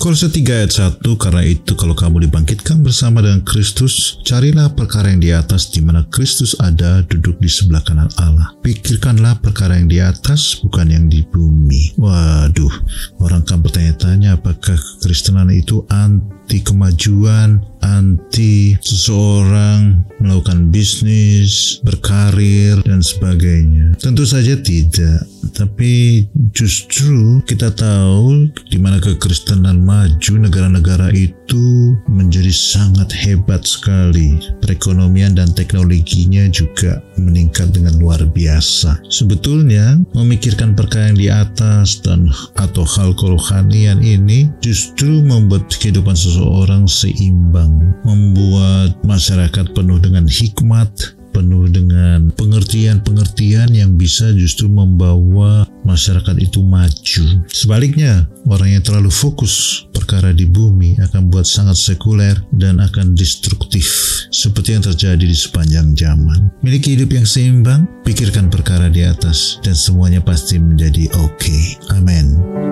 Kolose 3 ayat 1, karena itu kalau kamu dibangkitkan bersama dengan Kristus, carilah perkara yang di atas di mana Kristus ada duduk di sebelah kanan Allah. Pikirkanlah perkara yang di atas, bukan yang di bumi. Waduh, orang kan bertanya-tanya apakah kekristenan itu anti kemajuan, anti seseorang melakukan bisnis, berkarir, dan sebagainya. Tentu saja tidak. Tapi justru kita tahu di mana kekristenan maju, negara-negara itu menjadi sangat hebat sekali. Perekonomian dan teknologinya juga meningkat dengan luar biasa. Sebetulnya memikirkan perkara yang di atas dan atau hal kerohanian ini justru membuat kehidupan seseorang seimbang, membuat masyarakat penuh dengan hikmat, penuh pengertian-pengertian yang bisa justru membawa masyarakat itu maju. Sebaliknya, orang yang terlalu fokus perkara di bumi akan buat sangat sekuler dan akan destruktif seperti yang terjadi di sepanjang zaman. Miliki hidup yang seimbang, pikirkan perkara di atas dan semuanya pasti menjadi oke. Okay. Amin.